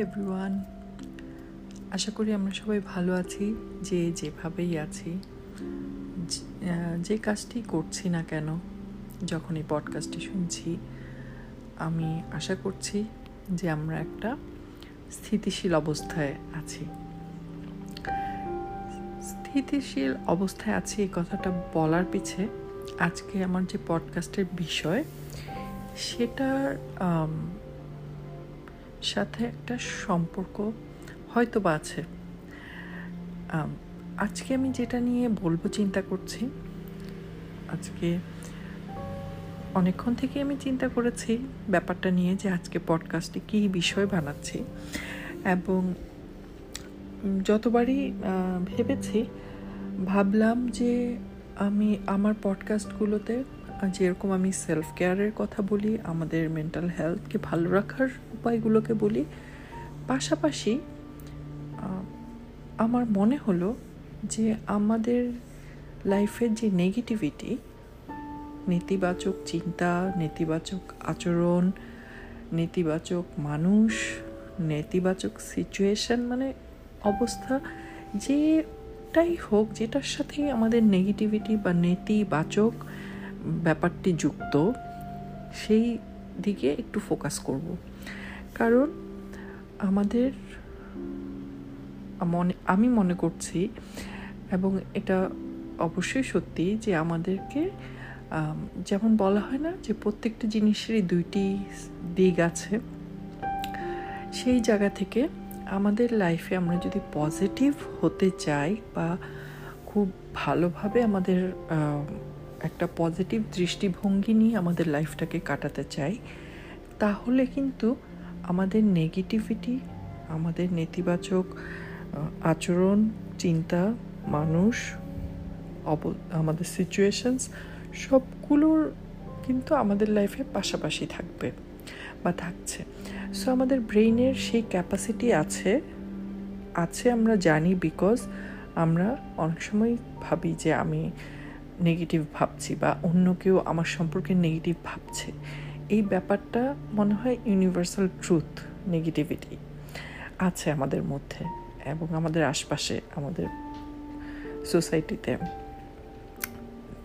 Everyone আশা করি আমরা সবাই ভালো আছি, যে যেভাবেই আছি। যে কাজটি করছি না কেন, যখন এই পডকাস্টটি শুনছি, আমি আশা করছি যে আমরা একটা স্থিতিশীল অবস্থায় আছি। স্থিতিশীল অবস্থায় আছি এই কথাটা বলার পিছে, আজকে আমার যে পডকাস্টের বিষয়, সেটার সাথে একটা সম্পর্ক হয়তো বা আছে আজকে আমি যেটা নিয়ে বলব, চিন্তা করছি, আজকে অনেকক্ষণ থেকে আমি চিন্তা করেছি ব্যাপারটা নিয়ে যে আজকে পডকাস্টে কী বিষয় বানাচ্ছি এবং যতবারই ভেবেছি, ভাবলাম যে আমি আমার পডকাস্টগুলোতে যেরকম আমি সেলফ কেয়ারের কথা বলি, আমাদের মেন্টাল হেলথকে ভালো রাখার উপায়গুলোকে বলি। পাশাপাশি আমার মনে হলো যে আমাদের লাইফের যে নেগেটিভিটি নেতিবাচক চিন্তা, নেতিবাচক আচরণ, নেতিবাচক মানুষ, নেতিবাচক সিচুয়েশন মানে অবস্থা, যেটাই হোক, যেটার সাথেই আমাদের নেগেটিভিটি বা নেতিবাচক ব্যাপারটি যুক্ত, সেই দিকে একটু ফোকাস করব। কারণ আমাদের, মনে, আমি মনে করছি এবং এটা অবশ্যই সত্যি যে আমাদেরকে যেমন বলা হয় না যে প্রত্যেকটা জিনিসেরই দুইটি দিক আছে, সেই জায়গা থেকে আমাদের লাইফে আমরা যদি পজিটিভ হতে চাই বা খুব ভালোভাবে আমাদের একটা পজিটিভ দৃষ্টিভঙ্গি নিয়ে আমাদের লাইফটাকে কাটাতে চাই, তাহলে কিন্তু আমাদের নেগেটিভিটি, আমাদের নেতিবাচক আচরণ, চিন্তা, মানুষ অব আমাদের সিচুয়েশনস সবগুলোর কিন্তু আমাদের লাইফে পাশাপাশি থাকবে বা থাকছে। সো আমাদের ব্রেইনের সেই ক্যাপাসিটি আছে আছে আমরা জানি বিকজ আমরা অনেক সময় ভাবি যে আমি নেগেটিভ ভাবছি বা অন্য কেউ আমার সম্পর্কে নেগেটিভ ভাবছে, এই ব্যাপারটা মনে হয় ইউনিভার্সাল ট্রুথ নেগেটিভিটি আছে আমাদের মধ্যে এবং আমাদের আশপাশে, আমাদের সোসাইটিতে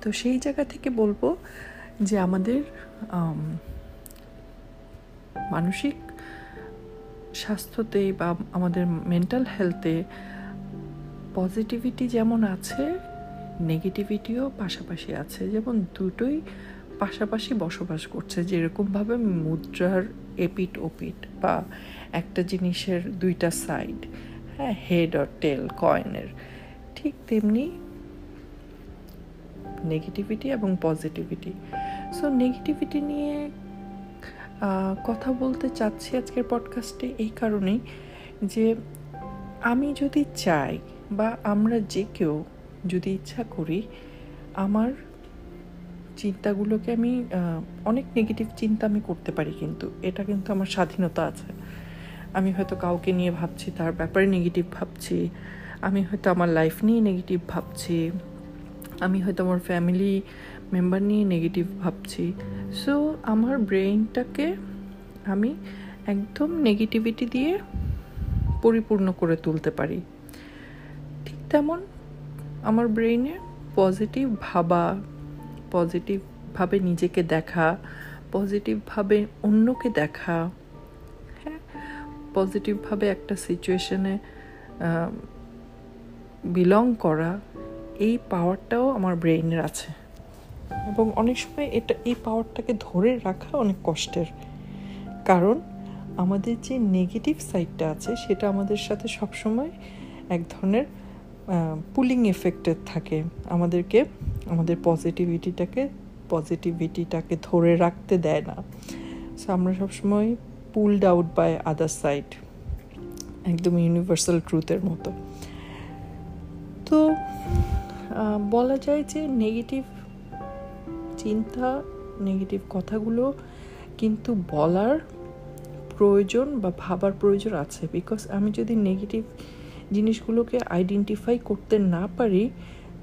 তো সেই জায়গা থেকে বলব যে আমাদের মানসিক স্বাস্থ্যতে বা আমাদের মেন্টাল হেলথে পজিটিভিটি যেমন আছে নেগেটিভিটিও পাশাপাশি আছে। যেমন দুটোই পাশাপাশি বসবাস করছে, যেরকমভাবে মুদ্রার এপিট ওপিট বা একটা জিনিসের দুইটা সাইড হ্যাঁ হেড আর টেল কয়েনের ঠিক তেমনি নেগেটিভিটি এবং পজিটিভিটি সো নেগেটিভিটি নিয়ে কথা বলতে চাচ্ছি আজকের পডকাস্টে এই কারণেই যে আমি যদি চাই বা আমরা যে কেউ যদি ইচ্ছা করি, আমার চিন্তাগুলোকে আমি অনেক নেগেটিভ চিন্তা আমি করতে পারি কিন্তু, এটা কিন্তু আমার স্বাধীনতা আছে। আমি হয়তো কাউকে নিয়ে ভাবছি, তার ব্যাপারে নেগেটিভ ভাবছি, আমি হয়তো আমার লাইফ নিয়ে নেগেটিভ ভাবছি, আমি হয়তো আমার ফ্যামিলি মেম্বার নিয়ে নেগেটিভ ভাবছি। সো আমার ব্রেইনটাকে আমি একদম নেগেটিভিটি দিয়ে পরিপূর্ণ করে তুলতে পারি। ঠিক তেমন আমার ব্রেইনে পজিটিভ ভাবা পজিটিভভাবে নিজেকে দেখা পজিটিভভাবে অন্যকে দেখা হ্যাঁ? পজিটিভভাবে একটা সিচুয়েশনে বিলং করা, এই পাওয়ারটাও আমার ব্রেইনের আছে। এবং অনেক সময় এটা, এই পাওয়ারটাকে ধরে রাখা অনেক কষ্টের। কারণ আমাদের যে নেগেটিভ সাইডটা আছে, সেটা আমাদের সাথে সবসময় এক ধরনের পুলিং এফেক্টেড থাকে। আমাদেরকে, আমাদের পজিটিভিটিটাকে পজিটিভিটিটাকে ধরে রাখতে দেয় না। সো আমরা সবসময় pulled out by other side একদম ইউনিভার্সাল ট্রুথের মতো। তো বলা যায় যে নেগেটিভ চিন্তা নেগেটিভ কথাগুলো কিন্তু বলার প্রয়োজন বা ভাবার প্রয়োজন আছে। বিকজ আমি যদি নেগেটিভ জিনিসগুলোকে আইডেন্টিফাই করতে না পারি,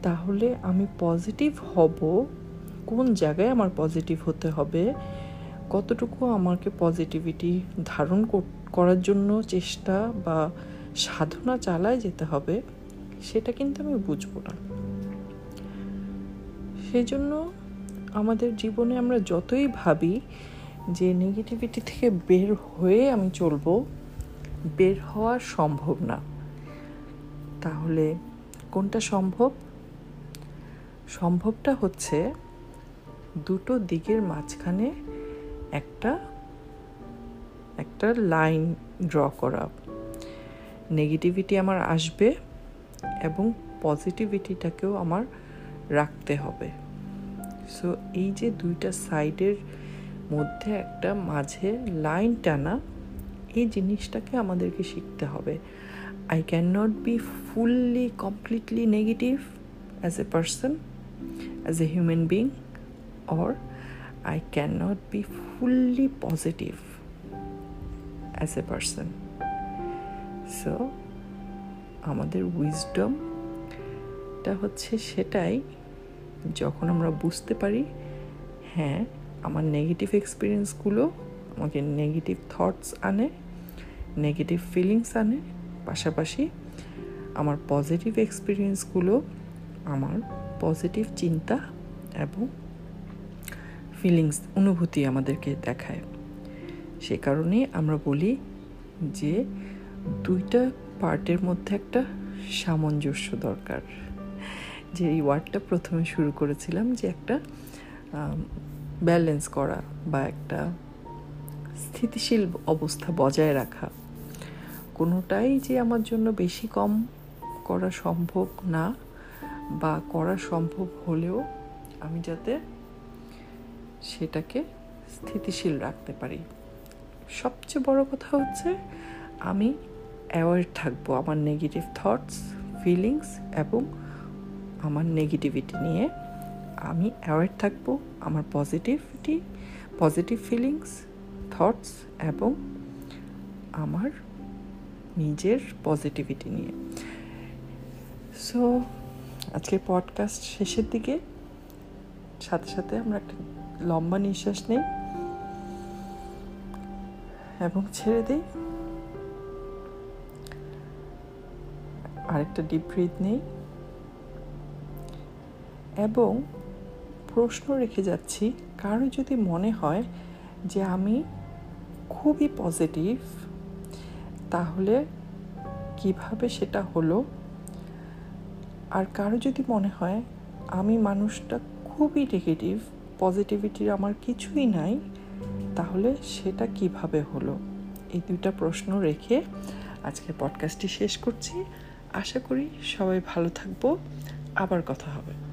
তাহলে আমি পজিটিভ হব। কোন জায়গায় আমার পজিটিভ হতে হবে? কতটুকু আমাকে পজিটিভিটি ধারণ করার জন্য চেষ্টা বা সাধনা চালায় যেতে হবে, সেটা কিন্তু আমি বুঝব না। সেই জন্য আমাদের জীবনে আমরা যতই ভাবি যে নেগেটিভিটি থেকে বের হয়ে আমি চলবো, বের হওয়া সম্ভব না। তাহলে কোনটা সম্ভব? সম্ভবটা হচ্ছে দুটো দিকের মাঝখানে একটা একটা লাইন ড্র করা। নেগেটিভিটি আমার আসবে এবং পজিটিভিটিটাকেও আমার রাখতে হবে। সো এই যে দুইটা সাইডের মধ্যে একটা মাঝে লাইন টানা, এই জিনিসটাকে আমাদেরকে শিখতে হবে। Not be fully completely negative as a person as a human being or I can not be fully positive as a person so আমাদের উইজডমটা হচ্ছে সেটাই, যখন আমরা বুঝতে পারি হ্যাঁ আমার নেগেটিভ এক্সপিরিয়েন্সগুলো আমাকে নেগেটিভ থটস আনে নেগেটিভ ফিলিংস আনে পাশাপাশি আমার পজিটিভ এক্সপিরিয়েন্সগুলো আমার পজিটিভ চিন্তা এবং ফিলিংস অনুভূতি আমাদেরকে দেখায়। সে কারণে আমরা বলি যে দুইটা পার্টের মধ্যে একটা সামঞ্জস্য দরকার। যে এই ওয়ার্ডটা প্রথমে শুরু করেছিলাম যে একটা ব্যালেন্স করা বা একটা স্থিতিশীল অবস্থা বজায় রাখা। কোনোটাই যে আমার জন্য বেশি কম করা সম্ভব না বা করা সম্ভব হলেও আমি যাতে সেটাকে স্থিতিশীল রাখতে পারি। সবচেয়ে বড় কথা হচ্ছে আমি অ্যাওয়ার থাকব আমার নেগেটিভ থটস ফিলিংস এবং আমার নেগেটিভিটি নিয়ে। আমি অ্যাওয়ার থাকব আমার পজিটিভিটি পজিটিভ ফিলিংস থটস এবং আমার নিজের পজিটিভিটি নিয়ে। সো আজকে পডকাস্ট শেষের দিকে। সাথে সাথে আমরা একটা লম্বা নিঃশ্বাস নেই। এবং ছেড়ে দিই। আরেকটা ডিপ ব্রিথ নেই। এবং প্রশ্ন রেখে যাচ্ছি, কারও যদি মনে হয় যে আমি খুবই পজিটিভ তাহলে কীভাবে সেটা হলো? আর কারও যদি মনে হয়, আমি মানুষটা খুবই নেগেটিভ পজিটিভিটির আমার কিছুই নাই, তাহলে সেটা কীভাবে হলো? এই দুইটা প্রশ্ন রেখে আজকের পডকাস্টটি শেষ করছি। আশা করি সবাই ভালো থাকব। আবার কথা হবে।